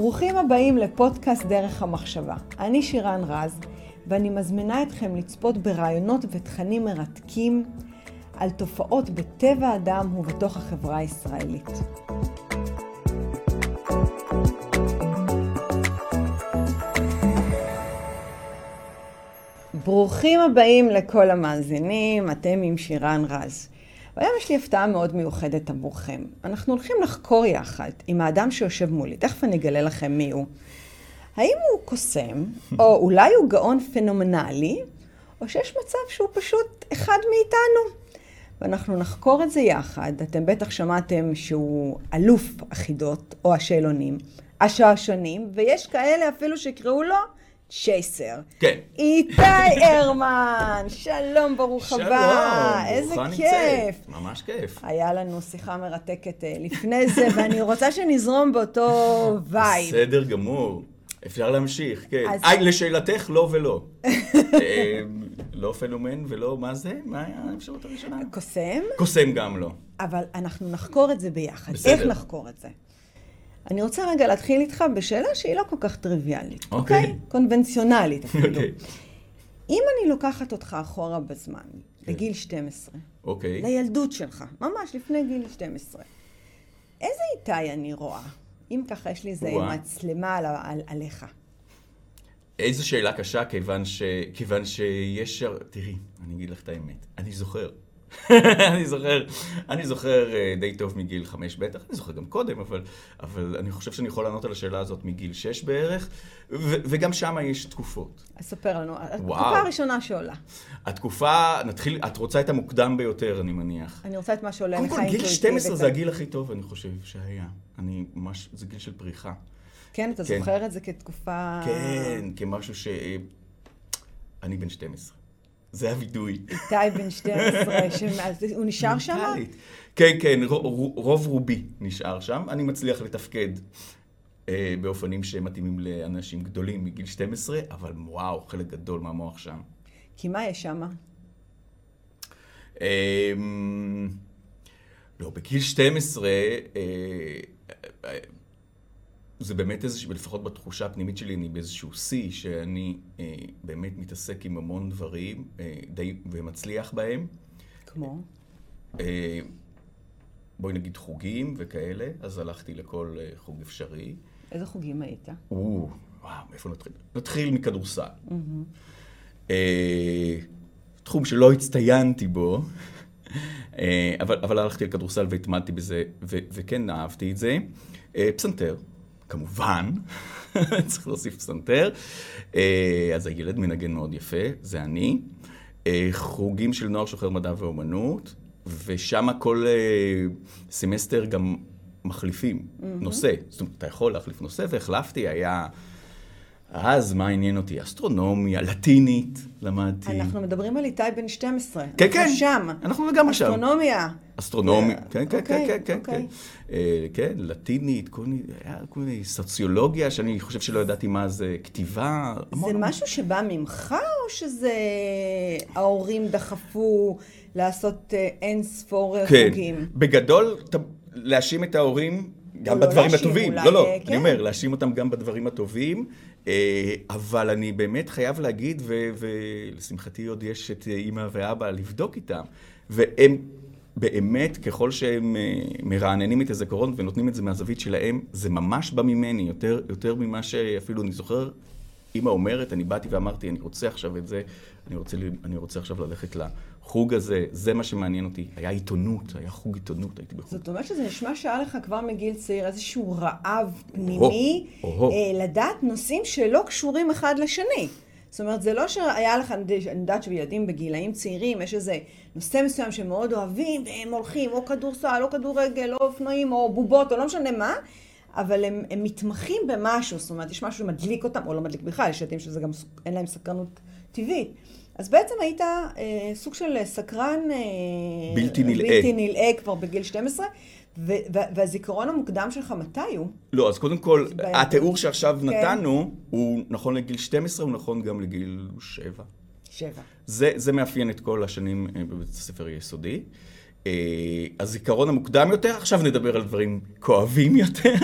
ברוכים הבאים לפודקאסט דרך המחשבה. אני שירן רז, ואני מזמינה אתכם לצפות ברעיונות ותכנים מרתקים על תופעות בטבע האדם ובתוך החברה הישראלית. ברוכים הבאים לכל המאזינים, אתם עם שירן רז. והיום יש לי הפתעה מאוד מיוחדת עבורכם. אנחנו הולכים לחקור יחד עם האדם שיושב מולי, תכף אני אגלה לכם מי הוא. האם הוא קוסם, או אולי הוא גאון פנומנלי, או שיש מצב שהוא פשוט אחד מאיתנו. ואנחנו נחקור את זה יחד. אתם בטח שמעתם שהוא אלוף החידות, או השאלונים, השעשונים, ויש כאלה אפילו שיקראו לו צ'ייסר. כן. איתי הרמן, שלום, ברוך הבא. איזה ברוכה כיף. ממש כיף. היה לנו שיחה מרתקת אה, לפני זה, ואני רוצה שנזרום באותו vibe. בסדר גמור. אפשר להמשיך, כן. אז- היי, לשאלתך, לא ולא. אה, לא פנומן ולא, מה זה? מה היה האפשרות הראשונה? קוסם, קוסם גם לא. אבל אנחנו נחקור את זה ביחד. בסדר. איך נחקור את זה? אני רוצה רגע להתחיל איתך בשאלה שהיא לא כל כך טריוויאלית, אוקיי. אוקיי? קונבנציונלית אפילו. אוקיי. אם אני לוקחת אותך אחורה בזמן, כן. לגיל 12, אוקיי. לילדות שלך, ממש לפני גיל 12, איזה איתי אני רואה? אם ככה יש לי איזה וואו. מצלמה על, על, עליך. איזו שאלה קשה, כיוון, ש... כיוון שיש... תראי, אני אגיד לך את האמת. אני זוכר. אני זוכר, אני זוכר אה, די טוב מגיל חמש בטח, אני זוכר גם קודם, אבל, אבל אני חושב שאני יכול לענות על השאלה הזאת מגיל שש בערך, ו- וגם שם יש תקופות. אז ספר לנו, התקופה וואו. הראשונה שעולה. התקופה, נתחיל, את רוצה את המוקדם ביותר, אני מניח. אני רוצה את מה שעולה קודם לך כל, גיל אינטואיטיבית. 12 זה הגיל הכי טוב, אני חושב, שהיה. אני ממש, זה גיל של פריחה. כן, אתה כן. זוכר את זה כתקופה... כן, כמשהו ש... אני בן 12. זה הווידוי. איתי בן 12, שמאז- הוא נשאר שם? כן, כן, רוב רובי נשאר שם. אני מצליח לתפקד אה, באופנים שמתאימים לאנשים גדולים מגיל 12, אבל וואו, חלק גדול מהמוח שם. כי מה יש שם? אמ, לא, בגיל 12, אה, אה, זה באמת איזשהו, לפחות בתחושה הפנימית שלי, אני באיזשהו שיא, שאני אה, באמת מתעסק עם המון דברים, אה, די, ומצליח בהם. כמו? אה, בואי נגיד חוגים וכאלה, אז הלכתי לכל אה, חוג אפשרי. איזה חוגים היית? או, וואו, מאיפה נתחיל? נתחיל מכדורסל. אה, תחום שלא הצטיינתי בו, אה, אבל, אבל הלכתי לכדורסל והתמדתי בזה, ו, וכן אהבתי את זה. אה, פסנתר, כמובן, צריך להוסיף פסנתר. אה, אז הילד מנגן מאוד יפה, זה אני. אה, חוגים של נוער שוחר מדע ואומנות, ושם כל אה, סמסטר גם מחליפים נושא. זאת אומרת, אתה יכול להחליף נושא, והחלפתי, היה... אז מה עניין אותי? אסטרונומיה, לטינית, למדתי. אנחנו מדברים על איתי בן 12. כן, אנחנו כן. שם. אנחנו לגמרי שם. אסטרונומיה. אסטרונומיה, אה, כן, כן, אוקיי, כן, כן, כן. כן. אה, כן, לטינית, כל מיני, סוציולוגיה, שאני חושב שלא ידעתי מה זה, כתיבה. זה משהו שבא ממך, או שזה ההורים דחפו לעשות אה, אין ספור אה, כן, חוגים? בגדול, להאשים את ההורים גם לא בדברים הטובים. אולי, לא, לא, אה, אני כן. אומר, להאשים אותם גם בדברים הטובים, אבל אני באמת חייב להגיד, ו- ולשמחתי עוד יש את אימא ואבא לבדוק איתם, והם באמת, ככל שהם אה, מרעננים את הזיכרון ונותנים את זה מהזווית שלהם, זה ממש בא ממני, יותר, יותר ממה שאפילו אני זוכר. אימא אומרת, אני באתי ואמרתי, אני רוצה עכשיו את זה, אני רוצה, אני רוצה עכשיו ללכת לחוג הזה, זה מה שמעניין אותי. היה עיתונות, היה חוג עיתונות, הייתי בחוג. זאת אומרת שזה נשמע שהיה לך כבר מגיל צעיר איזשהו רעב פנימי. אה, לדעת נושאים שלא קשורים אחד לשני. זאת אומרת, זה לא שהיה לך, אני יודעת שילדים בגילאים צעירים, יש איזה נושא מסוים שהם מאוד אוהבים, והם הולכים, או כדורסל, או כדורגל, או אופנועים, או בובות, או לא משנה מה, אבל הם, הם מתמחים במשהו, זאת אומרת, יש משהו שמדליק אותם, או לא מדליק בכלל, יש ילדים שזה גם, אין להם סקרנות טבעית. אז בעצם היית אה, סוג של סקרן... אה, בלתי נלאה. בלתי נלאה כבר בגיל 12, ו- ו- והזיכרון המוקדם שלך, מתי הוא? לא, אז קודם כל. התיאור שעכשיו כן. נתנו, הוא נכון לגיל 12, הוא נכון גם לגיל 7. שבע. זה, זה מאפיין את כל השנים אה, בבית הספר היסודי. אה, הזיכרון המוקדם יותר, עכשיו נדבר על דברים כואבים יותר.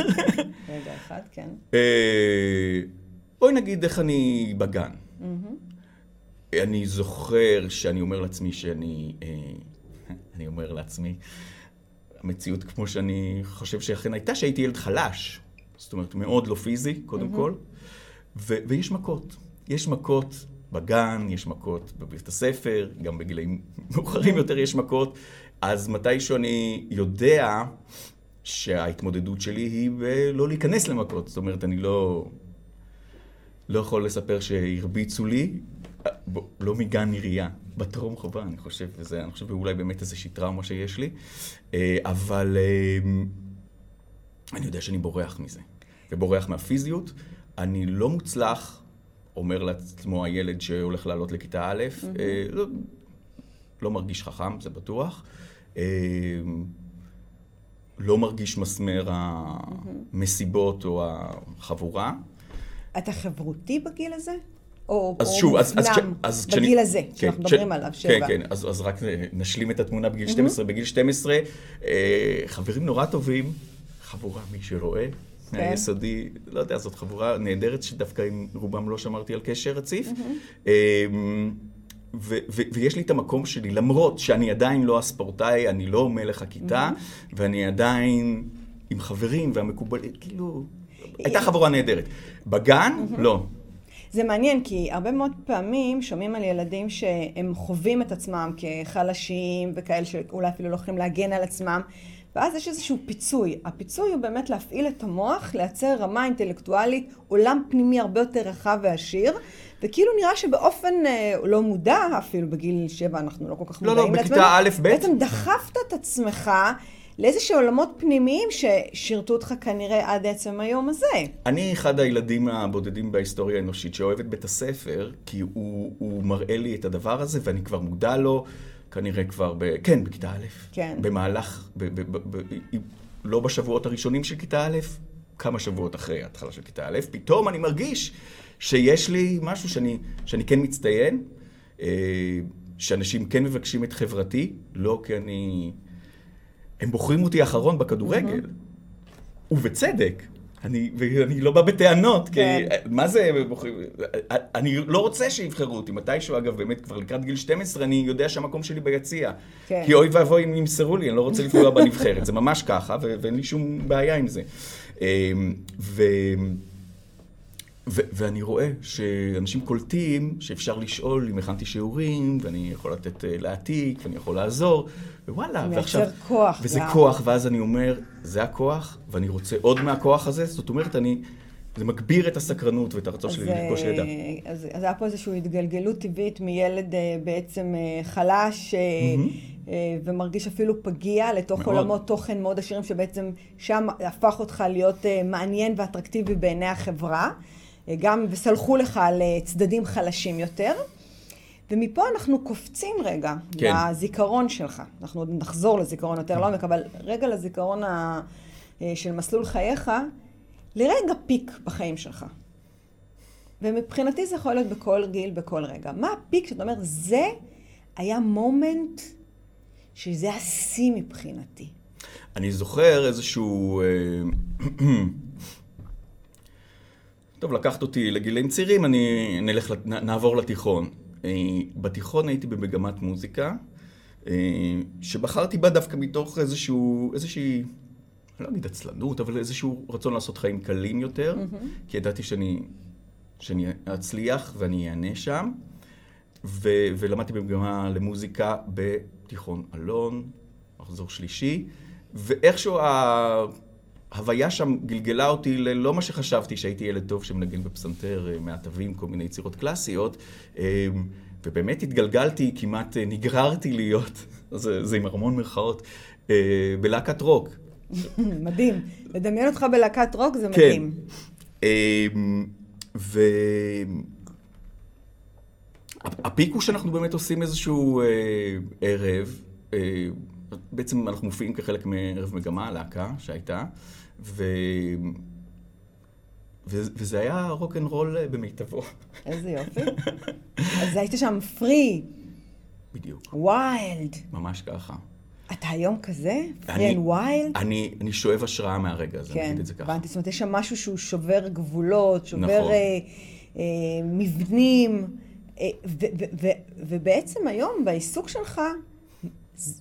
רגע אחד, כן. אה, בואי נגיד איך אני בגן. אני זוכר שאני אומר לעצמי שאני... אה, אני אומר לעצמי, המציאות כמו שאני חושב שאכן הייתה, שהייתי ילד חלש. זאת אומרת, מאוד לא פיזי, קודם כל. ו- ויש מכות. יש מכות בגן, יש מכות בבית הספר, גם בגילאים מאוחרים יותר יש מכות. אז מתישהו אני יודע שההתמודדות שלי היא בלא להיכנס למכות. זאת אומרת, אני לא, לא יכול לספר שהרביצו לי, לא מגן עירייה, בטרום חובה, אני חושב, וזה, אני חושב, אולי באמת איזושהי טראומה שיש לי, אה, אבל אה, אני יודע שאני בורח מזה, ובורח מהפיזיות. אני לא מוצלח, אומר לעצמו הילד שהולך לעלות לכיתה א', mm-hmm. לא, לא מרגיש חכם, זה בטוח. לא מרגיש מסמר המסיבות או החבורה. אתה חברותי בגיל הזה? או, אז או שוב, אז, אז, אז בגיל כשאני, הזה, כן, שאנחנו מדברים עליו, שבע. כן, כן, אז, אז רק נשלים את התמונה בגיל 12. בגיל 12, אה, חברים נורא טובים, חבורה, מי שרואה, כן. מהיסודי, לא יודע, זאת חבורה נהדרת, שדווקא עם רובם לא שמרתי על קשר רציף. אה, ו- ו- ויש לי את המקום שלי, למרות שאני עדיין לא הספורטאי, אני לא מלך הכיתה, ואני עדיין עם חברים והמקובלים, כאילו, הייתה חבורה נהדרת. בגן, לא. זה מעניין, כי הרבה מאוד פעמים שומעים על ילדים שהם חווים את עצמם כחלשים וכאלה שאולי אפילו לא יכולים להגן על עצמם, ואז יש איזשהו פיצוי. הפיצוי הוא באמת להפעיל את המוח, לייצר רמה אינטלקטואלית, עולם פנימי הרבה יותר רחב ועשיר, וכאילו נראה שבאופן אה, לא מודע, אפילו בגיל שבע אנחנו לא כל כך לא, לא, מודעים בכיתה א', ב'. בעצם דחפת את עצמך לאיזשהו עולמות פנימיים ששירתו אותך כנראה עד עצם היום הזה. אני אחד הילדים הבודדים בהיסטוריה האנושית שאוהב את בית הספר, כי הוא, הוא מראה לי את הדבר הזה, ואני כבר מודע לו, כנראה כבר, ב, כן, בכיתה א', כן. במהלך, ב, ב, ב, ב, לא בשבועות הראשונים של כיתה א', כמה שבועות אחרי ההתחלה של כיתה א', פתאום אני מרגיש שיש לי משהו שאני, שאני כן מצטיין, אה, שאנשים כן מבקשים את חברתי, לא כי אני... הם בוחרים אותי אחרון בכדורגל, ובצדק. אני, ואני לא בא בטענות, כי כן. מה זה? אני לא רוצה שיבחרו אותי. מתישהו, אגב, באמת, כבר לקראת גיל 12, אני יודע שהמקום שלי ביציע. כן. כי אוי ואבוי אם ימסרו לי, אני לא רוצה לפגוע בנבחרת. זה ממש ככה, ואין לי שום בעיה עם זה. אמ, ו... ו- ואני רואה שאנשים קולטים שאפשר לשאול אם הכנתי שיעורים, ואני יכול לתת אה, להעתיק, ואני יכול לעזור, ווואלה, מייצר ועכשיו... כוח וזה גם. כוח, ואז אני אומר, זה הכוח, ואני רוצה עוד מהכוח הזה, זאת אומרת, אני... זה מגביר את הסקרנות ואת הרצון שלי לרכוש אה, ידע. אז, אז היה פה איזושהי התגלגלות טבעית מילד אה, בעצם חלש אה, ומרגיש אפילו פגיע לתוך מאוד. עולמות תוכן מאוד עשירים שבעצם שם הפך אותך להיות מעניין ואטרקטיבי בעיני החברה. אה, גם וסלחו לך על אה, צדדים חלשים יותר. ומפה אנחנו קופצים רגע כן. לזיכרון שלך. אנחנו עוד נחזור לזיכרון יותר לעומק, אבל רגע לזיכרון ה... אה, של מסלול חייך, לרגע פיק בחיים שלך. ומבחינתי זה יכול להיות בכל גיל, בכל רגע. מה הפיק שאתה אומר, זה היה מומנט שזה השיא מבחינתי. אני זוכר איזשהו... טוב, לקחת אותי לגילאים צעירים, אני נלך, נעבור לתיכון. אה, בתיכון הייתי במגמת מוזיקה, אה, שבחרתי בה דווקא מתוך איזשהו, איזושהי, אני לא אגיד עצלנות, אבל איזשהו רצון לעשות חיים קלים יותר, כי ידעתי שאני, שאני אצליח ואני אענה שם. ו- ולמדתי במגמה למוזיקה בתיכון אלון, מחזור שלישי, ואיכשהו ההוויה שם גלגלה אותי ללא מה שחשבתי, שהייתי ילד טוב שמנגן בפסנתר אה, מעטבים, כל מיני יצירות קלאסיות, אה, ובאמת התגלגלתי, כמעט אה, נגררתי להיות, זה, זה עם המון מירכאות, בלהקת רוק. מדהים. לדמיין אותך בלהקת רוק זה כן. מדהים. ו... הפיק הוא שאנחנו באמת עושים איזשהו אה, ערב, אה, בעצם אנחנו מופיעים כחלק מערב מגמה, להקה שהייתה, ו... ו... וזה היה רוק אנד רול במיטבו. איזה יופי. אז היית שם free, בדיוק, wild. ממש ככה. אתה היום כזה? אני- free and wild? אני, אני שואב השראה מהרגע הזה, אני כן, אגיד את זה ככה. הבנתי. זאת אומרת, יש שם משהו שהוא שובר גבולות, שובר נכון. אה, אה, מבנים, אה, ו- ו- ו- ובעצם היום בעיסוק שלך,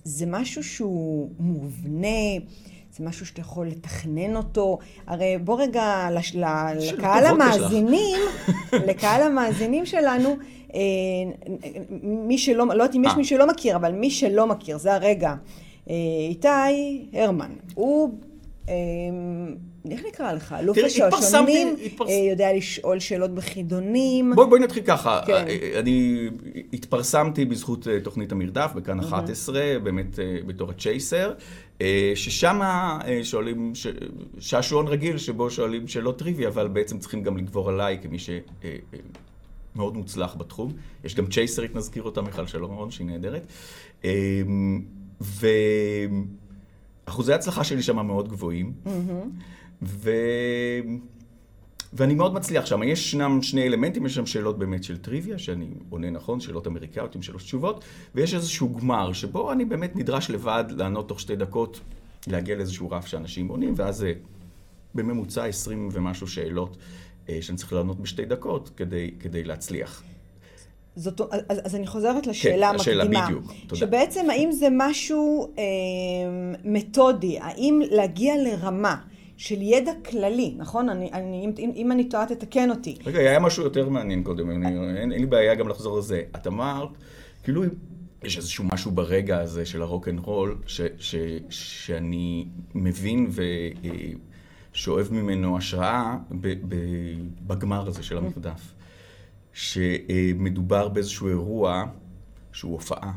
זה משהו שהוא מובנה, זה משהו שאתה יכול לתכנן אותו. הרי בוא רגע, לש- לקהל. המאזינים, לקהל המאזינים שלנו, אה, מי שלא, לא יודעת אם יש אה. מי שלא מכיר, אבל מי שלא מכיר, זה הרגע. אה, איתי הרמן, הוא, איך נקרא לך? אלוף השעשונים, התפרס- אה, יודע לשאול שאלות בחידונים. בואי, בואי נתחיל ככה. כן. אני התפרסמתי בזכות אה, תוכנית המרדף בכאן 11, באמת אה, בתור הצ'ייסר, אה, ששם אה, שואלים, ש- שעשועון רגיל שבו שואלים שאלות טריוויה, אבל בעצם צריכים גם לגבור עליי כמי שמאוד מוצלח בתחום. יש גם צ'ייסרית, נזכיר אותה, מיכל שלום, שהיא נהדרת. אה, ואחוזי ההצלחה שלי שם מאוד גבוהים. ו... ואני מאוד מצליח שם. יש שנם שני אלמנטים, יש שם שאלות באמת של טריוויה, שאני עונה נכון, שאלות אמריקאיות עם שלוש תשובות, ויש איזשהו גמר, שבו אני באמת נדרש לבד לענות תוך שתי דקות, להגיע לאיזשהו רף שאנשים עונים, ואז זה בממוצע 20 ומשהו שאלות אה, שאני צריך לענות בשתי דקות כדי, כדי להצליח. זאת, אז, אז אני חוזרת לשאלה כן, לשאלה, המקדימה. בדיוק, תודה. שבעצם האם זה משהו אה, מתודי, האם להגיע לרמה של ידע כללי, נכון? אני, אני, אם, אם, אני טועה תתקן אותי. רגע, היה משהו יותר מעניין קודם, אני, אין, אין לי בעיה גם לחזור לזה. את אמרת, כאילו, יש איזשהו משהו ברגע הזה של הרוק אנד רול, ש, ש, שאני מבין ושואב ממנו השראה ב, ב, בגמר הזה של המרדף. שמדובר באיזשהו אירוע שהוא הופעה,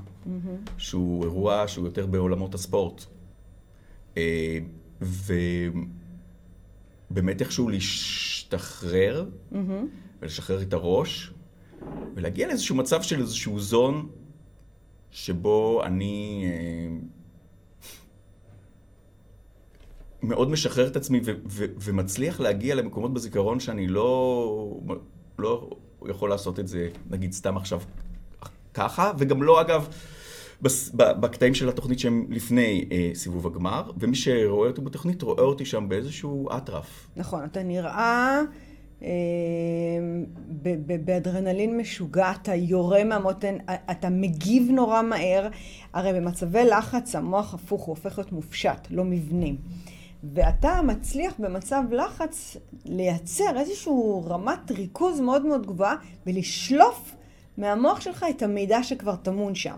שהוא אירוע שהוא יותר בעולמות הספורט. אה, ובאמת איכשהו להשתחרר ולשחרר את הראש ולהגיע לאיזשהו מצב של איזשהו זון שבו אני אה, מאוד משחרר את עצמי ו- ו- ומצליח להגיע למקומות בזיכרון שאני לא, לא יכול לעשות את זה, נגיד סתם עכשיו ככה, וגם לא אגב בס- בקטעים של התוכנית שהם לפני אה, סיבוב הגמר, ומי שרואה אותי בתוכנית רואה אותי שם באיזשהו אטרף. נכון, אתה נראה אה, באדרנלין משוגע, אתה יורה מהמותן, אתה מגיב נורא מהר. הרי במצבי לחץ המוח הפוך, הוא הופך להיות מופשט, לא מבנים. ואתה מצליח במצב לחץ לייצר איזושהי רמת ריכוז מאוד מאוד גבוהה ולשלוף מהמוח שלך את המידע שכבר טמון שם.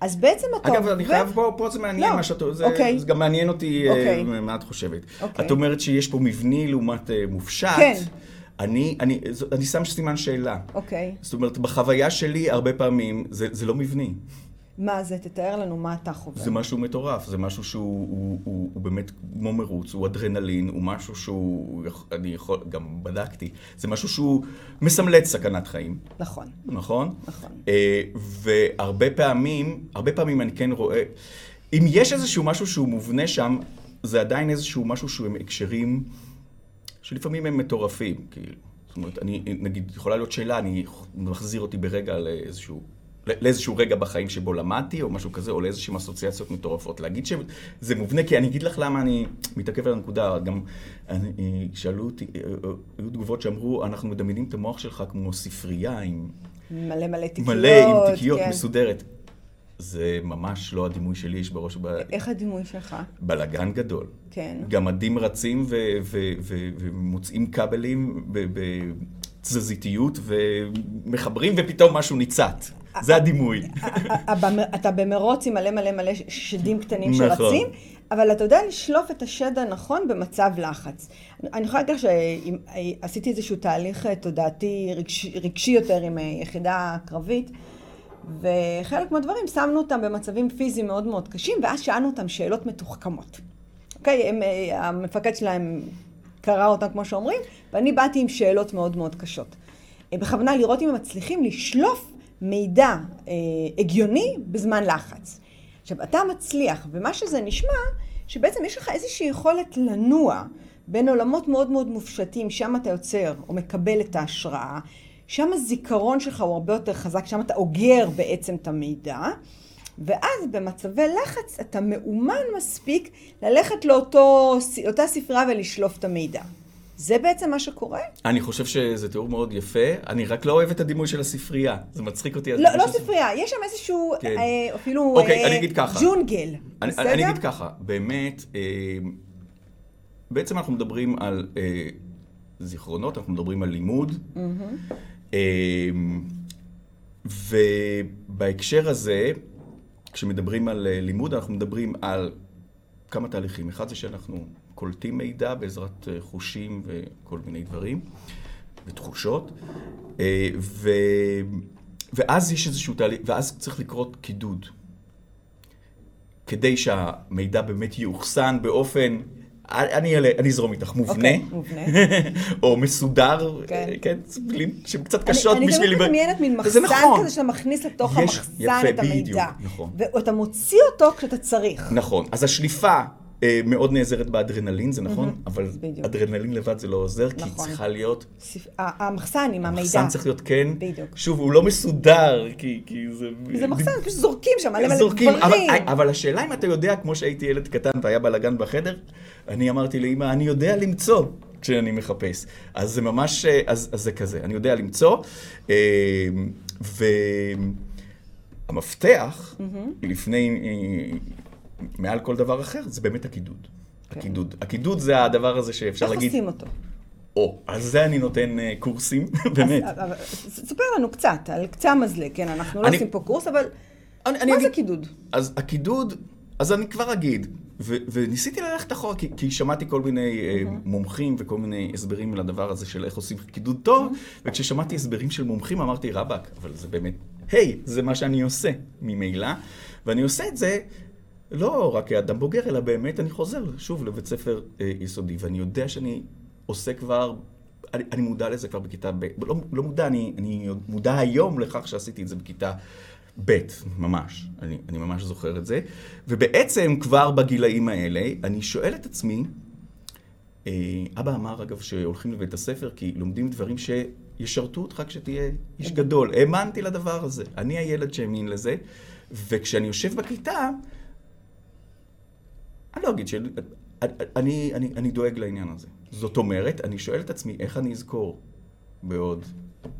אז בעצם אתה אגב, עובר... אני חייב, פה, פה זה מעניין לא, מה שאת... זה, אוקיי. זה גם מעניין אותי אוקיי. אה, מה את חושבת. אוקיי. את אומרת שיש פה מבני לעומת אה, מופשט. כן. אני, אני, אני שם סימן שאלה. אוקיי. זאת אומרת, בחוויה שלי, הרבה פעמים, זה, זה לא מבני. מה זה? תתאר לנו מה אתה חווה. זה משהו מטורף, זה משהו שהוא הוא, הוא, הוא באמת כמו מרוץ, הוא אדרנלין, הוא משהו שהוא, אני יכול, גם בדקתי, זה משהו שהוא מסמלץ סכנת חיים, נכון, נכון? נכון. אה, והרבה פעמים, הרבה פעמים אני כן רואה, אם יש איזשהו משהו שהוא מובנה שם, זה עדיין איזשהו משהו שהוא עם הקשרים שלפעמים הם מטורפים, כאילו. זאת אומרת, אני, נגיד, יכולה להיות שאלה, אני מחזיר אותי ברגע לאיזשהו, לאיזשהו רגע בחיים שבו למדתי, או משהו כזה, או לאיזשהם אסוציאציות מטורפות. להגיד שזה מובנה, כי אני אגיד לך למה אני מתעכב על הנקודה. גם אני, שאלו אותי, היו תגובות שאמרו, אנחנו מדמיינים את המוח שלך כמו ספרייה עם מלא מלא תיקיות. מלא עם תיקיות כן. מסודרת. זה ממש לא הדימוי שלי, יש בראש ב... איך הדימוי שלך? בלגן גדול. כן. גמדים רצים ו- ו- ו- ומוצאים כבלים בתזזיתיות ומחברים ופתאום משהו ניצת. זה הדימוי. אתה- במרוץ עם מלא מלא מלא שדים קטנים נכון. שרצים, אבל אתה יודע לשלוף את השד הנכון במצב לחץ. אני יכולה להגיד לך שעשיתי איזשהו תהליך אה, תודעתי רגשי, רגשי יותר עם אה, יחידה קרבית, וחלק מהדברים שמנו אותם במצבים פיזיים מאוד מאוד קשים, ואז שאלנו אותם שאלות מתוחכמות. אוקיי, הם, אה, המפקד שלהם קרא אותם כמו שאומרים, ואני באתי עם שאלות מאוד מאוד קשות. בכוונה לראות אם הם מצליחים לשלוף מידע אה, הגיוני בזמן לחץ. עכשיו, אתה מצליח, ומה שזה נשמע, שבעצם יש לך איזושהי יכולת לנוע בין עולמות מאוד מאוד מופשטים, שם אתה יוצר או מקבל את ההשראה, שם הזיכרון שלך הוא הרבה יותר חזק, שם אתה אוגר בעצם את המידע, ואז במצבי לחץ אתה מאומן מספיק ללכת לאותה ספרה ולשלוף את המידע. זה בעצם מה שקורה? אני חושב שזה תיאור מאוד יפה, אני רק לא אוהב את הדימוי של הספרייה, זה מצחיק אותי. לא, לא ספרייה, יש שם איזשהו, כן. אה, אפילו אוקיי, אה, אני אגיד ככה. ג'ונגל, אני, בסדר? אני אגיד ככה, באמת, אה, בעצם אנחנו מדברים על אה, זיכרונות, אנחנו מדברים על לימוד, mm-hmm. אה, ובהקשר הזה, כשמדברים על אה, לימוד, אנחנו מדברים על כמה תהליכים. אחד זה שאנחנו קולטים מידע בעזרת אה, חושים וכל מיני דברים, ותחושות, אה, ו... ואז יש איזשהו תהליך, ואז צריך לקרות קידוד. כדי שהמידע באמת יאוחסן באופן אני אני אזרום איתך, מובנה, okay, מובנה. או מסודר, כן, כן מילים שהן קצת קשות אני, בשביל... אני תמיד מדמיינת מין מחסן נכון. כזה שאתה מכניס לתוך יש, המחסן יפה, את המידע. בדיוק, נכון. ואתה מוציא אותו כשאתה צריך. נכון, אז השליפה אה, מאוד נעזרת באדרנלין, זה נכון, mm-hmm, אבל בדיוק. אדרנלין לבד זה לא עוזר, נכון. כי היא צריכה להיות... המחסן עם המידע. המחסן צריך להיות כן. בדיוק. שוב, הוא לא מסודר, כי, כי זה... זה מחסן, פשוט זורקים שם, מלא מלא דברים. אבל, אבל השאלה אם אתה יודע, כמו שהייתי ילד קטן והיה בלאגן בחדר, אני אמרתי לאמא, אני יודע למצוא. כשאני מחפש. אז זה ממש, אז, אז זה כזה, אני יודע למצוא, אה, והמפתח, mm-hmm. לפני מעל כל דבר אחר, זה באמת הקידוד. כן. הקידוד. הקידוד זה הדבר הזה שאפשר להגיד... איך עושים אותו? או, על זה אני נותן uh, קורסים, באמת. אז, ספר לנו קצת, על קצה המזלג, כן, אנחנו לא אני, עושים פה קורס, אבל אני, מה אני זה קידוד? אז הקידוד, אז אני כבר אגיד, ו, וניסיתי ללכת אחורה, כי, כי שמעתי כל מיני mm-hmm. uh, מומחים וכל מיני הסברים לדבר הזה של איך עושים קידוד טוב, mm-hmm. וכששמעתי הסברים של מומחים אמרתי, רבאק, אבל זה באמת, היי, hey, זה מה שאני עושה ממילא, ואני עושה את זה לא רק כאדם בוגר, אלא באמת אני חוזר שוב לבית ספר אה, יסודי, ואני יודע שאני עושה כבר, אני, אני מודע לזה כבר בכיתה ב', לא, לא מודע, אני, אני מודע היום לכך שעשיתי את זה בכיתה ב', ממש, אני, אני ממש זוכר את זה, ובעצם כבר בגילאים האלה, אני שואל את עצמי, אה, אבא אמר אגב שהולכים לבית הספר כי לומדים דברים שישרתו אותך כשתהיה איש גדול. האמנתי לדבר הזה. אני הילד שהאמין לזה, וכשאני יושב בכיתה, אני לא אגיד ש... אני, אני, אני דואג לעניין הזה. זאת אומרת, אני שואל את עצמי, איך אני אזכור בעוד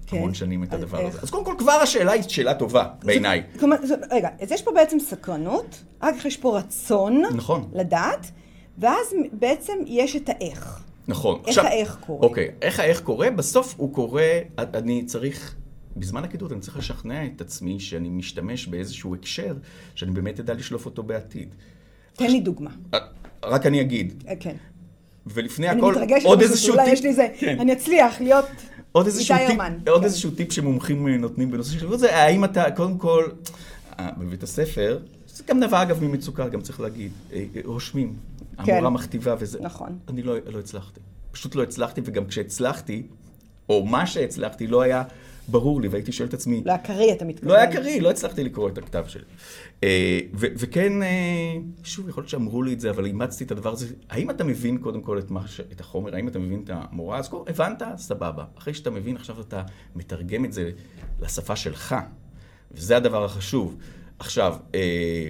כן. המון שנים את הדבר איך? הזה? אז קודם כל, כבר השאלה היא שאלה טובה, בעיניי. כלומר, רגע, אז יש פה בעצם סקרנות, אחר כך יש פה רצון נכון. לדעת, ואז בעצם יש את האיך. נכון. איך עכשיו, האיך קורה. אוקיי, איך האיך קורה? בסוף הוא קורה, אני צריך... בזמן הקידוד אני צריך לשכנע את עצמי שאני משתמש באיזשהו הקשר, שאני באמת אדע לשלוף אותו בעתיד. תן לי דוגמה. אה, רק אני אגיד. אה, כן. ולפני הכל, עוד איזשהו טיפ. יש לי זה, כן. אני אצליח להיות איתי ירמן. עוד כן. איזשהו טיפ שמומחים אה, נותנים בנושא של זה, האם אתה, קודם כל, בבית הספר, זה גם נבע אגב ממצוקה, גם צריך להגיד, רושמים. כן. המורה מכתיבה וזה. נכון. אני לא, לא הצלחתי. פשוט לא הצלחתי, וגם כשהצלחתי, או מה שהצלחתי, לא היה ברור לי, והייתי שואל את עצמי... לא היה קריא, אתה מתכוון. לא היה קריא, לא הצלחתי לקרוא את הכתב שלי. אה, וכן, אה, שוב, יכול להיות שאמרו לי את זה, אבל אימצתי את הדבר הזה. האם אתה מבין קודם כל את, מה, את החומר? האם אתה מבין את המורה? אז קודם, הבנת? סבבה. אחרי שאתה מבין, עכשיו אתה מתרגם את זה לשפה שלך. וזה הדבר החשוב. עכשיו, אה,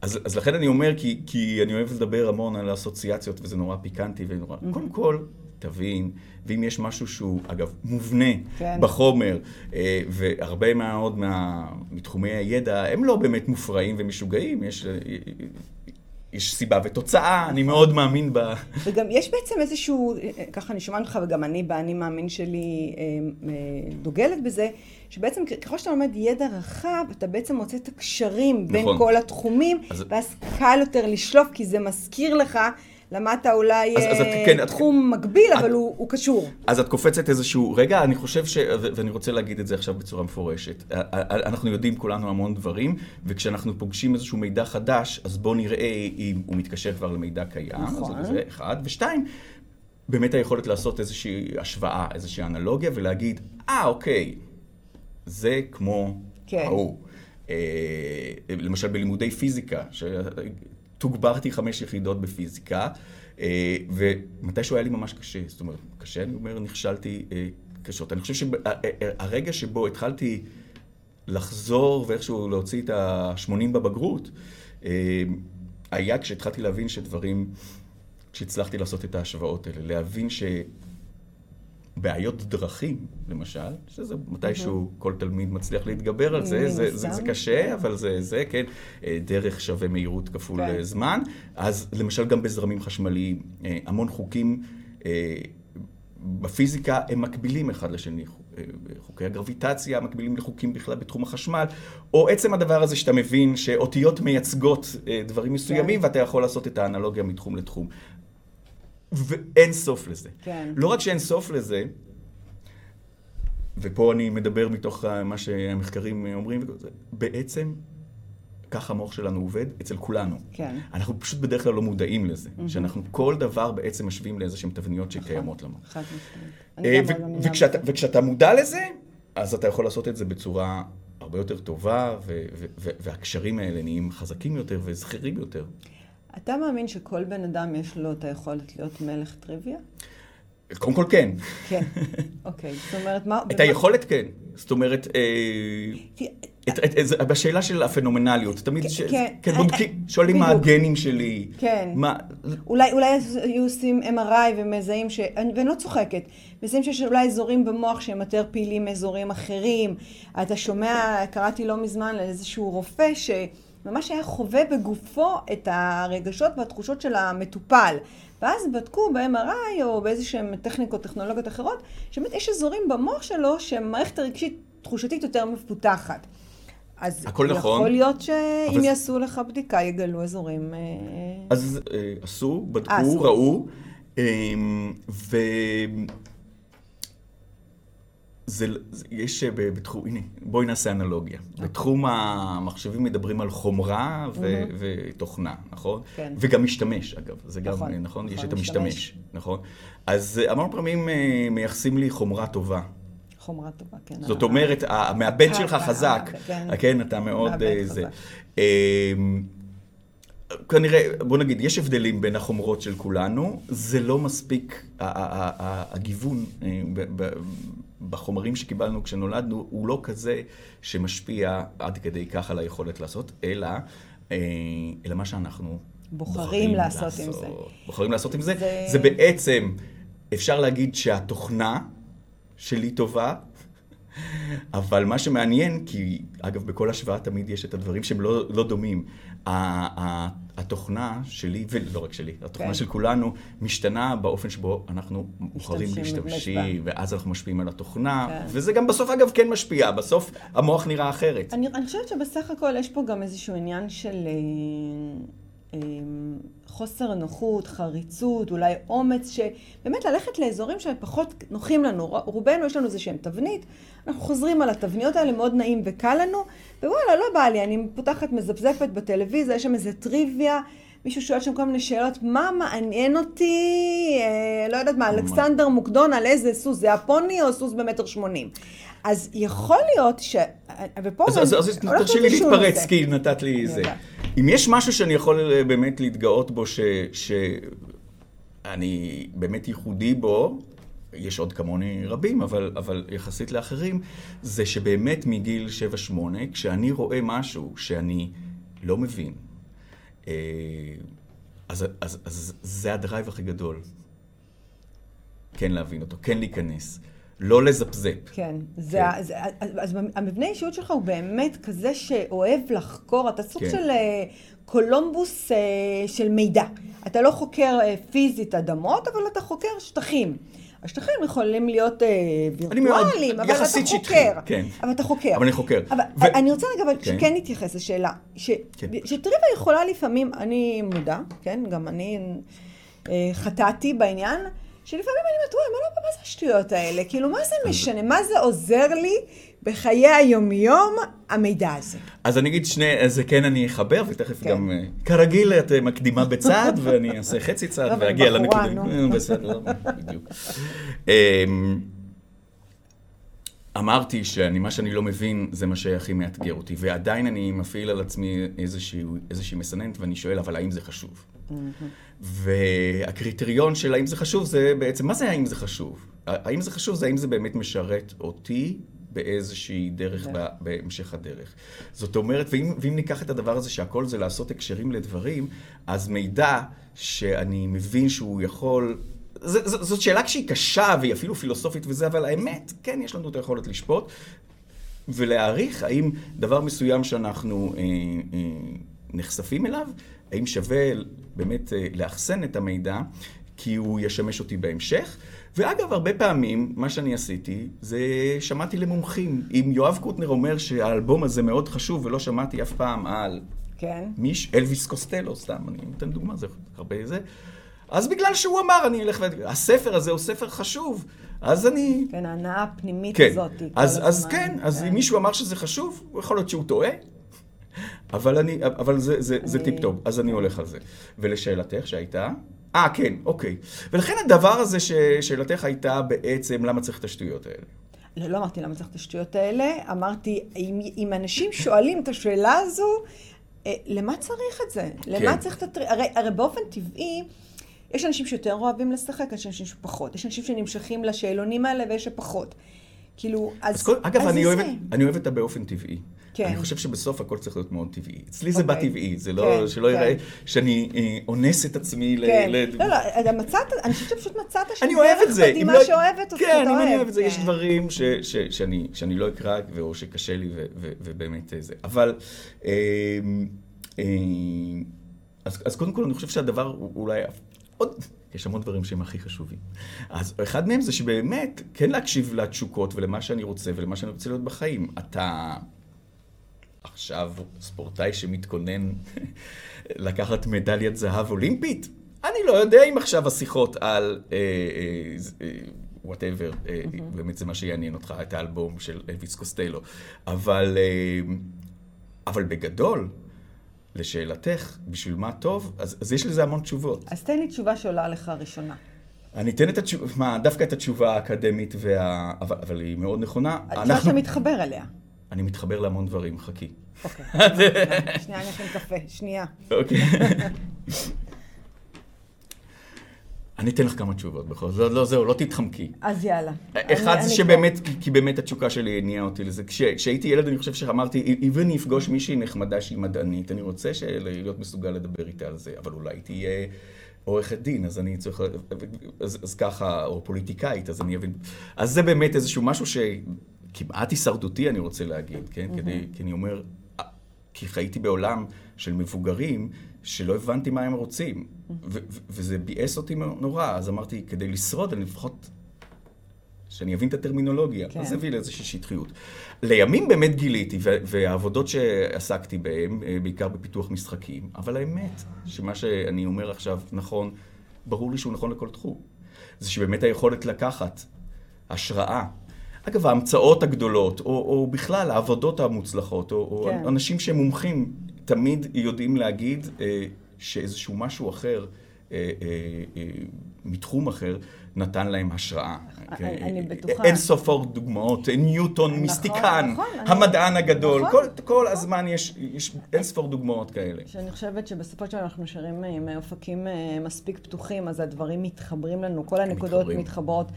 אז, אז לכן אני אומר, כי, כי אני אוהב לדבר המון על אסוציאציות, וזה נורא פיקנטי ונורא... Mm-hmm. קודם כל, תבין, ואם יש משהו שהוא, אגב, מובנה כן. בחומר, אה, והרבה מאוד מה, מתחומי הידע, הם לא באמת מופרעים ומשוגעים, יש... אה, יש סיבה ותוצאה, אני מאוד מאמין ב... וגם יש בעצם איזשהו, ככה אני שומעת אותך, וגם אני באני מאמין שלי אה, דוגלת בזה, שבעצם ככל שאתה לומד ידע רחב, אתה בעצם מוצא את הקשרים בין נכון. כל התחומים, אז... ואז קל יותר לשלוף, כי זה מזכיר לך למדת אולי אז, אז את, כן, תחום את, מקביל, את, אבל הוא, הוא קשור. אז את קופצת איזשהו רגע, אני חושב ש... ואני רוצה להגיד את זה עכשיו בצורה מפורשת. אנחנו יודעים כולנו המון דברים, וכשאנחנו פוגשים איזשהו מידע חדש, אז בואו נראה אם הוא מתקשר כבר למידע קיים. נכון. זה אחד. ושתיים, באמת היכולת לעשות איזושהי השוואה, איזושהי אנלוגיה, ולהגיד, אה, ah, אוקיי, זה כמו כן. ההוא. אה, למשל בלימודי פיזיקה, תוגברתי חמש יחידות בפיזיקה, אה, ומתישהו היה לי ממש קשה. זאת אומרת, קשה, אני אומר, נכשלתי אה, קשות. אני חושב שהרגע שבו התחלתי לחזור ואיכשהו להוציא את ה-80 בבגרות, אה, היה כשהתחלתי להבין שדברים, כשהצלחתי לעשות את ההשוואות האלה, להבין ש... בעיות דרכים, למשל, שזה מתישהו כל תלמיד מצליח להתגבר על זה, זה, זה, זה קשה, אבל זה, זה, כן, אה, דרך שווה מהירות כפול כן. זמן. אז למשל גם בזרמים חשמליים, המון חוקים בפיזיקה הם מקבילים אחד לשני. חוקי הגרביטציה מקבילים לחוקים בכלל בתחום החשמל, או עצם הדבר הזה שאתה מבין שאותיות מייצגות אה, דברים מסוימים, כן. ואתה יכול לעשות את האנלוגיה מתחום לתחום. ואין סוף לזה. כן. לא רק שאין סוף לזה, ופה אני מדבר מתוך מה שהמחקרים אומרים, בעצם ככה המוח שלנו עובד אצל כולנו. כן. אנחנו פשוט בדרך כלל לא מודעים לזה, mm-hmm. שאנחנו כל דבר בעצם משווים לאיזה שהן תבניות שקיימות לנו. חד משמעית. אה, וכשאתה, וכשאתה מודע לזה, אז אתה יכול לעשות את זה בצורה הרבה יותר טובה, והקשרים האלה נהיים חזקים יותר וזכירים יותר. אתה מאמין שכל בן אדם יש לו את היכולת להיות מלך טריוויה? קודם כל כן. כן, אוקיי. זאת אומרת, מה... את היכולת כן. זאת אומרת, אה, בשאלה של הפנומנליות, תמיד כן, כן. שואלים מה הגנים שלי. כן. אולי היו עושים MRI ומזהים ש... ואני לא צוחקת. מזהים שיש אולי אזורים במוח שהם יותר פעילים מאזורים אחרים. אתה שומע, קראתי לא מזמן לאיזשהו רופא ש... ממש היה חווה בגופו את הרגשות והתחושות של המטופל. ואז בדקו ב-MRI או באיזה שהן טכניקות, טכנולוגיות אחרות, שבאמת יש אזורים במוח שלו שהמערכת הרגשית תחושתית יותר מפותחת. אז הכל יכול נכון. יכול להיות שאם אבל... יעשו לך בדיקה, יגלו אזורים... אה, אז אה, עשו, בדקו, 아, עשו. ראו, אה, ו... זה, יש אה, בתחום, הנה, בואי נעשה אנלוגיה. Okay. אוקיי. בתחום המחשבים מדברים על חומרה ו, mm-hmm. ותוכנה, נכון? כן. וגם משתמש, אגב. זה גם, נכון, נכון? נכון יש את המשתמש, נכון? אז אה, המון פעמים אה, מייחסים לי חומרה טובה. חומרה טובה, כן. זאת אומרת, המעבד שלך חזק, כן. כן, אתה מאוד... זה. אמ, כנראה, בוא נגיד, יש הבדלים בין החומרות של כולנו, זה לא מספיק, הגיוון בחומרים שקיבלנו כשנולדנו, הוא לא כזה שמשפיע עד כדי כך על היכולת לעשות, אלא, אה, אלא מה שאנחנו בוחרים, בוחרים לעשות, לעשות עם זה. בוחרים לעשות עם זה. זה, זה בעצם, אפשר להגיד שהתוכנה שלי טובה, אבל מה שמעניין, כי אגב, בכל השוואה תמיד יש את הדברים שהם לא, לא דומים. התוכנה שלי, ולא רק שלי, התוכנה כן. של כולנו, משתנה באופן שבו אנחנו בוחרים להשתמשים, ואז אנחנו משפיעים על התוכנה, כן. וזה גם בסוף, אגב, כן משפיע, בסוף המוח נראה אחרת. אני, אני חושבת שבסך הכל יש פה גם איזשהו עניין של... חוסר נוחות, חריצות, אולי אומץ, שבאמת ללכת לאזורים שפחות נוחים לנו. רובנו יש לנו איזה שהם תבנית, אנחנו חוזרים על התבניות האלה, מאוד נעים וקל לנו, ווואלה, לא בא לי, אני פותחת, מזפזפת בטלוויזיה, יש שם איזה טריוויה. מישהו שואל שם כל מיני שאלות, מה מעניין אותי, אה, לא יודעת מה, אלכסנדר מוקדון על איזה סוס, זה הפוני או סוס במטר שמונים? אז יכול להיות ש... ופה... אז, אז, אז תרשי לי להתפרץ, כי נתת לי זה. אם יש משהו שאני יכול אה, באמת להתגאות בו, שאני באמת ייחודי בו, יש עוד כמוני רבים, אבל, אבל יחסית לאחרים, זה שבאמת מגיל 7-8, כשאני רואה משהו שאני לא מבין, אה, אז, אז, אז זה הדרייב הכי גדול. כן להבין אותו, כן להיכנס. לא לזפזפ. כן, זה, כן. זה, אז המבנה אישיות שלך הוא באמת כזה שאוהב לחקור, אתה סוג כן. של אה, קולומבוס אה, של מידע. אתה לא חוקר אה, פיזית אדמות, אבל אתה חוקר שטחים. השטחים יכולים להיות וירטואליים, אבל אתה חוקר. כן. אבל אתה חוקר. אבל אני חוקר. אבל ו... אני רוצה רגע כן. שכן נתייחס לשאלה, ש... כן. שטריווה יכולה לפעמים, אני מודה, כן, גם אני חטאתי בעניין, שלפעמים אני אומרת, וואי, מה, לא, מה זה השטויות האלה? כאילו, מה זה משנה? מה זה עוזר לי בחיי היומיום, המידע הזה? אז אני אגיד שני, אז כן אני אחבר, ותכף כן. גם, אה, כרגיל, את אה, מקדימה בצד, ואני אעשה חצי צעד, ואגיע לנקודה. אה, בסדר, בדיוק. אמ, אמרתי שאני, מה שאני לא מבין, זה מה שהכי מאתגר אותי, ועדיין אני מפעיל על עצמי איזושהי, איזושהי מסננת, ואני שואל, אבל האם זה חשוב? והקריטריון של האם זה חשוב זה בעצם, מה זה האם זה חשוב? האם זה חשוב זה האם זה באמת משרת אותי באיזושהי דרך ב, בהמשך הדרך. זאת אומרת, ואם, ואם ניקח את הדבר הזה שהכל זה לעשות הקשרים לדברים, אז מידע שאני מבין שהוא יכול... ז, ז, זאת שאלה שהיא קשה והיא אפילו פילוסופית וזה, אבל האמת, כן, יש לנו את היכולת לשפוט ולהעריך האם דבר מסוים שאנחנו אה, אה, נחשפים אליו, האם שווה באמת אה, לאחסן את המידע, כי הוא ישמש אותי בהמשך. ואגב, הרבה פעמים, מה שאני עשיתי, זה שמעתי למומחים. אם יואב קוטנר אומר שהאלבום הזה מאוד חשוב, ולא שמעתי אף פעם על... כן. מיש, אלוויס קוסטלו, סתם, אני נותן דוגמה, זה הרבה זה. אז בגלל שהוא אמר, אני אלך ו... הספר הזה הוא ספר חשוב, אז אני... כן, ההנאה הפנימית כן. הזאת. אז, אז כן, אז אם מישהו אמר שזה חשוב, יכול להיות שהוא טועה. אבל, אני, אבל זה, זה, אני... זה טיפ טוב, אז אני הולך על זה. ולשאלתך שהייתה? אה, כן, אוקיי. ולכן הדבר הזה ששאלתך הייתה בעצם, למה צריך את השטויות האלה? לא, לא אמרתי למה צריך את השטויות האלה, אמרתי, אם, אם אנשים שואלים את השאלה הזו, אה, למה צריך את זה? כן. למה צריך את הטר... הרי, הרי באופן טבעי, יש אנשים שיותר אוהבים לשחק, יש אנשים שפחות. יש אנשים שנמשכים לשאלונים האלה ויש שפחות. כאילו, אז, אז כל, אגב, אז אני, אוהב, אני אוהב את הבאופן טבעי. כן. אני חושב שבסוף הכל צריך להיות מאוד טבעי. אצלי זה okay. אוקיי. בא טבעי, זה לא, כן, שלא כן. יראה שאני אה, אונס את עצמי כן. ל... לא, לא, אתה מצאת, אני חושבת שפשוט מצאת שאני אוהב את זה. מדהימה לא... שאוהבת אותך, כן, אם אני אוהב את זה, יש דברים ש, ש, שאני, שאני לא אקרא, או שקשה לי, ו, ו, ובאמת זה. אבל... אה, אה, אז, אז קודם כל, אני חושב שהדבר אולי... עוד, יש המון דברים שהם הכי חשובים. אז אחד מהם זה שבאמת, כן להקשיב לתשוקות ולמה שאני רוצה ולמה שאני רוצה להיות בחיים. אתה עכשיו ספורטאי שמתכונן לקחת מדליית זהב אולימפית? אני לא יודע אם עכשיו השיחות על whatever, uh, uh, uh, mm-hmm. באמת זה מה שיעניין אותך, את האלבום של אלוויס קוסטלו. אבל, uh, אבל בגדול, לשאלתך, בשביל מה טוב, אז, אז יש לזה המון תשובות. אז תן לי תשובה שעולה לך ראשונה. אני אתן את התשובה, מה, דווקא את התשובה האקדמית, וה... אבל, אבל היא מאוד נכונה. התשובה אנחנו... שאתה מתחבר אליה. אני מתחבר להמון דברים, חכי. אוקיי. שנייה, אני אכין קפה, שנייה. אוקיי. אני אתן לך כמה תשובות בכל זאת. לא, זהו, לא תתחמקי. אז יאללה. אחד זה שבאמת, כי באמת התשוקה שלי הניעה אותי לזה. כשהייתי ילד, אני חושב שאמרתי, אם אני אפגוש מישהי נחמדה שהיא מדענית, אני רוצה להיות מסוגל לדבר איתה על זה, אבל אולי תהיה עורכת דין, אז אני צריך... אז, אז ככה, או פוליטיקאית, אז אני אבין. אז זה באמת איזשהו משהו שכמעט הישרדותי, אני רוצה להגיד, כן? כדי, כי אני אומר, כי חייתי בעולם של מבוגרים, שלא הבנתי מה הם רוצים. וזה ביאס אותי נורא, אז אמרתי, כדי לשרוד, אני לפחות... שאני אבין את הטרמינולוגיה. כן. אז זה הביא לאיזושהי שטחיות. לימים באמת גיליתי, והעבודות שעסקתי בהן, אה, בעיקר בפיתוח משחקים, אבל האמת, שמה שאני אומר עכשיו נכון, ברור לי שהוא נכון לכל תחום. זה שבאמת היכולת לקחת השראה. אגב, ההמצאות הגדולות, או, או בכלל העבודות המוצלחות, או, כן. או אנשים שהם מומחים, תמיד יודעים להגיד אה, שאיזשהו משהו אחר, אה, אה, אה, מתחום אחר, נתן להם השראה. אני בטוחה. אין סוף עוד דוגמאות, ניוטון, נכון, מיסטיקן, נכון, המדען. הגדול, נכון, כל, כל. הזמן יש, יש אין ספור דוגמאות כאלה. שאני חושבת שבסופו של דבר אנחנו נשארים עם אופקים מספיק פתוחים, אז הדברים מתחברים לנו, כל הנקודות. מתחברות.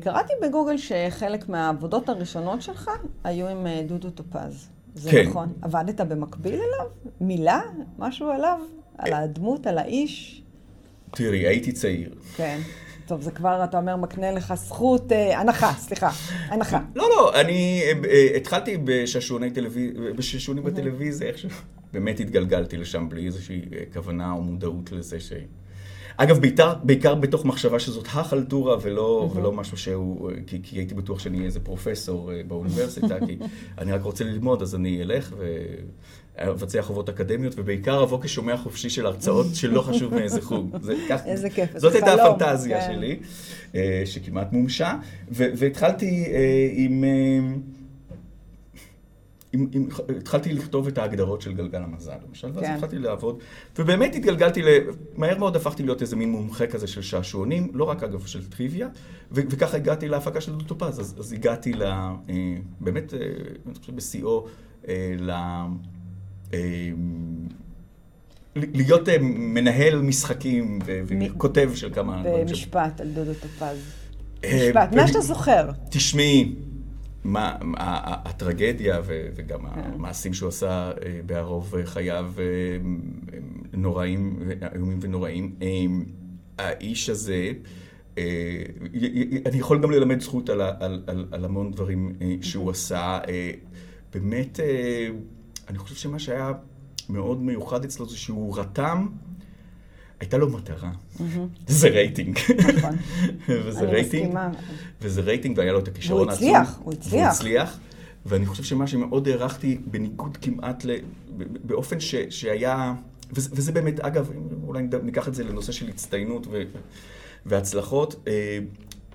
קראתי בגוגל שחלק מהעבודות הראשונות שלך היו עם דודו טופז. זה כן. נכון. עבדת במקביל אליו? מילה? משהו עליו? על הדמות, על האיש? תראי, הייתי צעיר. כן. טוב, זה כבר, אתה אומר, מקנה לך זכות, אה, הנחה, סליחה, הנחה. לא, לא, אני אה, אה, התחלתי בשעשוני טלוויזיה, בשעשונים בטלוויזיה, איכשהו, באמת התגלגלתי לשם בלי איזושהי כוונה או מודעות לזה ש... אגב, בעיקר, בעיקר בתוך מחשבה שזאת החלטורה ולא, mm-hmm. ולא משהו שהוא, כי, כי הייתי בטוח שאני אהיה איזה פרופסור אה, באוניברסיטה, כי אני רק רוצה ללמוד, אז אני אלך ואבצע חובות אקדמיות, ובעיקר אבוא כשומע חופשי של הרצאות שלא חשוב מאיזה חוג. זה, כך, איזה כיף, זאת הייתה הפנטזיה כן. שלי, אה, שכמעט מומשה, והתחלתי אה, עם... אם, אם, התחלתי לכתוב את ההגדרות של גלגל המזל, למשל, ואז כן. התחלתי לעבוד, ובאמת התגלגלתי, ל... מהר מאוד הפכתי להיות איזה מין מומחה כזה של שעשועונים, לא רק אגב של טריוויה, ו- וככה הגעתי להפקה של דוטופז, אז, אז הגעתי ל... אה, באמת, אה, אני חושב בשיאו, אה, ל... להיות מנהל משחקים וכותב של כמה... במשפט על דודו טופז. משפט, מה שאתה זוכר. תשמעי, מה, הטרגדיה וגם כן. המעשים שהוא עשה אה, בערוב חייו אה, נוראים, איומים ונוראים. אה, האיש הזה, אני יכול גם ללמד זכות על, על, על, על המון דברים שהוא עשה. באמת, אני חושב שמה שהיה מאוד מיוחד אצלו זה שהוא רתם הייתה לו מטרה. זה רייטינג. נכון. וזה רייטינג. וזה רייטינג, והיה לו את הכישרון העצום. והוא הצליח, הוא הצליח. והוא הצליח. ואני חושב שמה שמאוד הערכתי, בניגוד כמעט, ל... באופן ש... שהיה, וזה, וזה באמת, אגב, אולי ניקח את זה לנושא של הצטיינות ו... והצלחות, אה,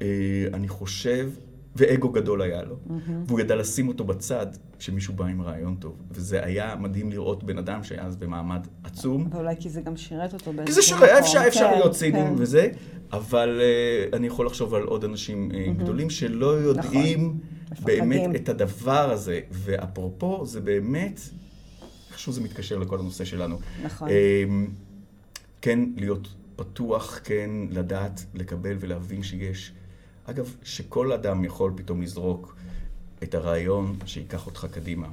אה, אני חושב ואגו גדול היה לו. Mm-hmm. והוא ידע לשים אותו בצד כשמישהו בא עם רעיון טוב. וזה היה מדהים לראות בן אדם שהיה אז במעמד עצום. ואולי כי זה גם שירת אותו באיזשהו מקום. כי זה שירת, אפשר, אפשר כן, להיות ציניים כן. וזה, אבל uh, אני יכול לחשוב על עוד אנשים uh, mm-hmm. גדולים שלא יודעים נכון. באמת את הדבר הזה. ואפרופו, זה באמת, איכשהו זה מתקשר לכל הנושא שלנו. נכון. Uh, כן להיות פתוח, כן לדעת, לקבל ולהבין שיש... אגב, שכל אדם יכול פתאום לזרוק את הרעיון שייקח אותך קדימה.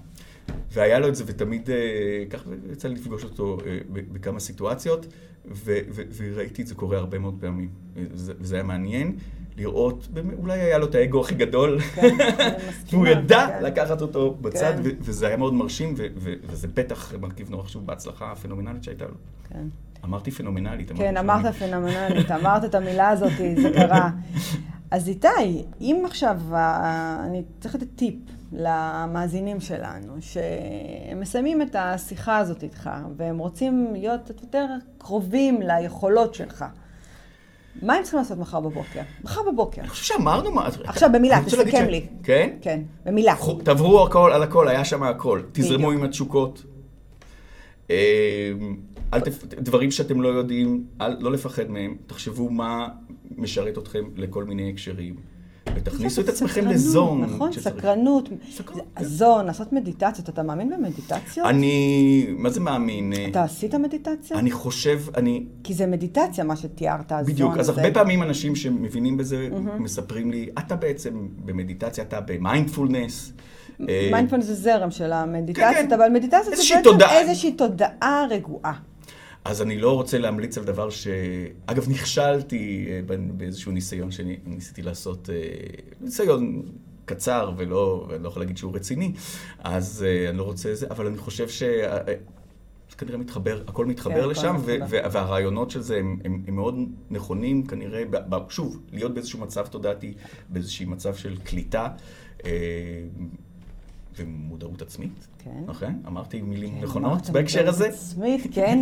והיה לו את זה, ותמיד, אה, כך יצא לי לפגוש אותו אה, בכמה סיטואציות, ו- ו- וראיתי את זה קורה הרבה מאוד פעמים. וזה היה מעניין לראות, אולי היה לו את האגו הכי גדול, כן, והוא ידע כן. לקחת אותו בצד, כן. וזה היה מאוד מרשים, וזה בטח מרכיב נורא חשוב בהצלחה הפנומנלית שהייתה לו. כן. אמרתי פנומנלית. כן, אמרת פנומנלית, אמרת את המילה הזאת, זה קרה. אז איתי, אם עכשיו, אני צריך לתת טיפ למאזינים שלנו, שהם מסיימים את השיחה הזאת איתך, והם רוצים להיות יותר קרובים ליכולות שלך. מה הם צריכים לעשות מחר בבוקר? מחר בבוקר. אני חושב שאמרנו מה... עכשיו במילה, תסכם לי. כן? כן, במילה. תעברו הכל על הכל, היה שם הכל. תזרמו עם התשוקות. תפ... דברים שאתם לא יודעים, אל... לא לפחד מהם. תחשבו מה משרת אתכם לכל מיני הקשרים. ותכניסו את עצמכם לזון. נכון, סקרנות. כן. זון, לעשות מדיטציות. אתה מאמין במדיטציות? אני, מה זה מאמין? אתה עשית מדיטציה? אני חושב, אני... כי זה מדיטציה, מה שתיארת, הזון בדיוק, אז הרבה פעמים אנשים שמבינים בזה, מספרים לי, אתה בעצם במדיטציה, אתה במיינדפולנס. מיינדפולנס זה זרם של המדיטציות, כן, כן. אבל מדיטציה זה בעצם איזושהי תודעה רגועה. אז אני לא רוצה להמליץ על דבר ש... אגב, נכשלתי אה, באיזשהו ניסיון שניסיתי לעשות, אה, ניסיון קצר ולא, ואני לא יכול להגיד שהוא רציני, אז אה, אני לא רוצה זה, אבל אני חושב ש... זה כנראה מתחבר, הכל מתחבר כן, לשם, ו- ו- והרעיונות של זה הם, הם, הם מאוד נכונים, כנראה, ב- ב- שוב, להיות באיזשהו מצב תודעתי, באיזשהו מצב של קליטה. ומודעות עצמית. כן. נכון? אמרתי מילים כן, נכונות בהקשר הזה? מודעות עצמית, כן.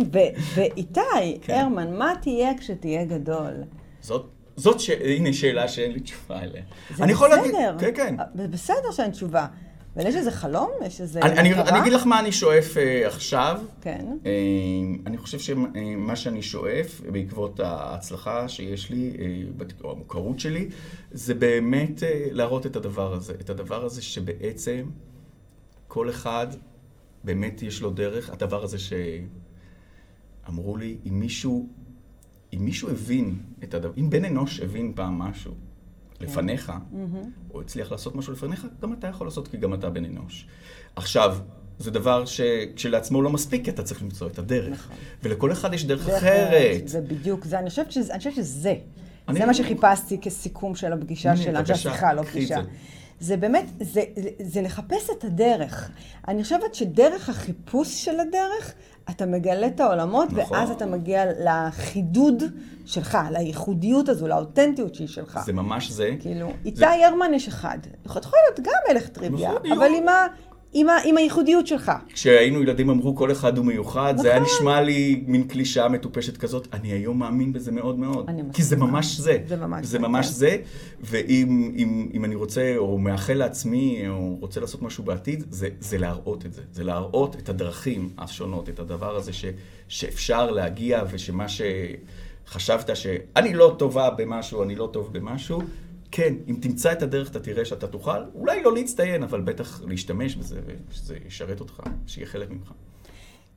ואיתי, כן. הרמן, מה תהיה כשתהיה גדול? זאת, זאת ש... הנה שאלה שאין לי תשובה אליה. זה בסדר. להגיד... כן, כן. בסדר שאין תשובה. אבל יש איזה חלום? יש איזה אני, מטרה? אני אגיד לך מה אני שואף uh, עכשיו. כן. Uh, אני חושב שמה שאני שואף, בעקבות ההצלחה שיש לי, uh, או המוכרות שלי, זה באמת uh, להראות את הדבר הזה. את הדבר הזה שבעצם כל אחד באמת יש לו דרך. הדבר הזה שאמרו לי, אם מישהו, אם מישהו הבין את הדבר, אם בן אנוש הבין פעם משהו כן. לפניך, mm-hmm. או הצליח לעשות משהו לפניך, גם אתה יכול לעשות כי גם אתה בן אנוש. עכשיו, זה דבר שכשלעצמו לא מספיק, כי אתה צריך למצוא את הדרך. נכון. ולכל אחד יש דרך אחרת. זה בדיוק זה. אני חושבת שזה, שזה. זה מה שחיפשתי כסיכום של הפגישה שלנו, של השיחה, לא פגישה. זה באמת, זה, זה, זה לחפש את הדרך. אני חושבת שדרך החיפוש של הדרך, אתה מגלה את העולמות, נכון. ואז אתה מגיע לחידוד שלך, לייחודיות הזו, לאותנטיות שהיא שלך. זה ממש זה. כאילו, איתי זה... ירמן יש אחד. יכול להיות גם מלך טריוויה, נכון, אבל עם ה... עם, ה, עם הייחודיות שלך. כשהיינו ילדים אמרו כל אחד הוא מיוחד, נכון. זה היה נכון. נשמע לי מין קלישאה מטופשת כזאת. אני היום מאמין בזה מאוד מאוד. כי זה ממש זה. זה ממש זה. ממש כן. זה, ואם אם, אם אני רוצה, או מאחל לעצמי, או רוצה לעשות משהו בעתיד, זה, זה להראות את זה. זה להראות את הדרכים השונות, את הדבר הזה ש, שאפשר להגיע, ושמה שחשבת שאני לא טובה במשהו, אני לא טוב במשהו, כן, אם תמצא את הדרך, אתה תראה שאתה תוכל, אולי לא להצטיין, אבל בטח להשתמש בזה, ושזה ישרת אותך, שיהיה חלק ממך.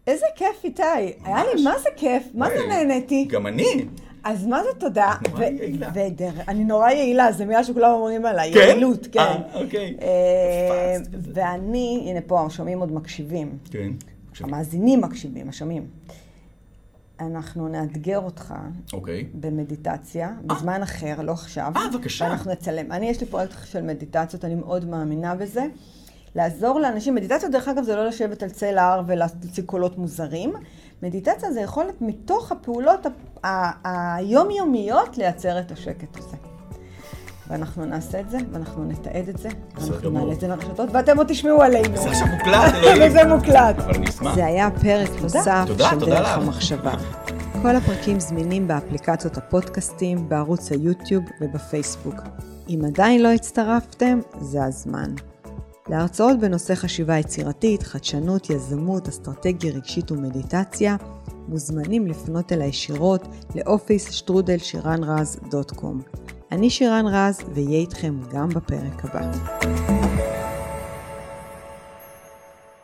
איזה כיף, איתי. היה לי, מה זה כיף? מה זה נהניתי? גם אני. אז מה זה תודה? את נורא יעילה. אני נורא יעילה, זה מילה שכולם אומרים עליי, כן? יעילות, כן. אה, אוקיי. אה, כזה. ואני, הנה פה, השומעים עוד מקשיבים. כן. המאזינים מקשיבים, השומעים. אנחנו נאתגר אותך אוקיי. במדיטציה, בזמן אחר, לא עכשיו. אה, בבקשה. ואנחנו נצלם. אני, יש לי פרויקט של מדיטציות, אני מאוד מאמינה בזה. לעזור לאנשים, מדיטציה דרך אגב זה לא לשבת על צל ההר ולהוציא קולות מוזרים. מדיטציה זה יכולת מתוך הפעולות היומיומיות לייצר את השקט הזה. ואנחנו נעשה את זה, ואנחנו נתעד את זה, ואנחנו. נעלה את זה לרשתות, ואתם עוד תשמעו עלינו. זה עכשיו מוקלט, אלוהים. וזה מוקלט. אבל אני אשמח. זה היה פרק נוסף של דרך. המחשבה. כל הפרקים זמינים באפליקציות הפודקאסטים, בערוץ היוטיוב ובפייסבוק. אם עדיין לא הצטרפתם, זה הזמן. להרצאות בנושא חשיבה יצירתית, חדשנות, יזמות, אסטרטגיה רגשית ומדיטציה, מוזמנים לפנות אליי ישירות לאופיס שטרודל שירן רז דוט קום. אני שירן רז, ואהיה איתכם גם בפרק הבא.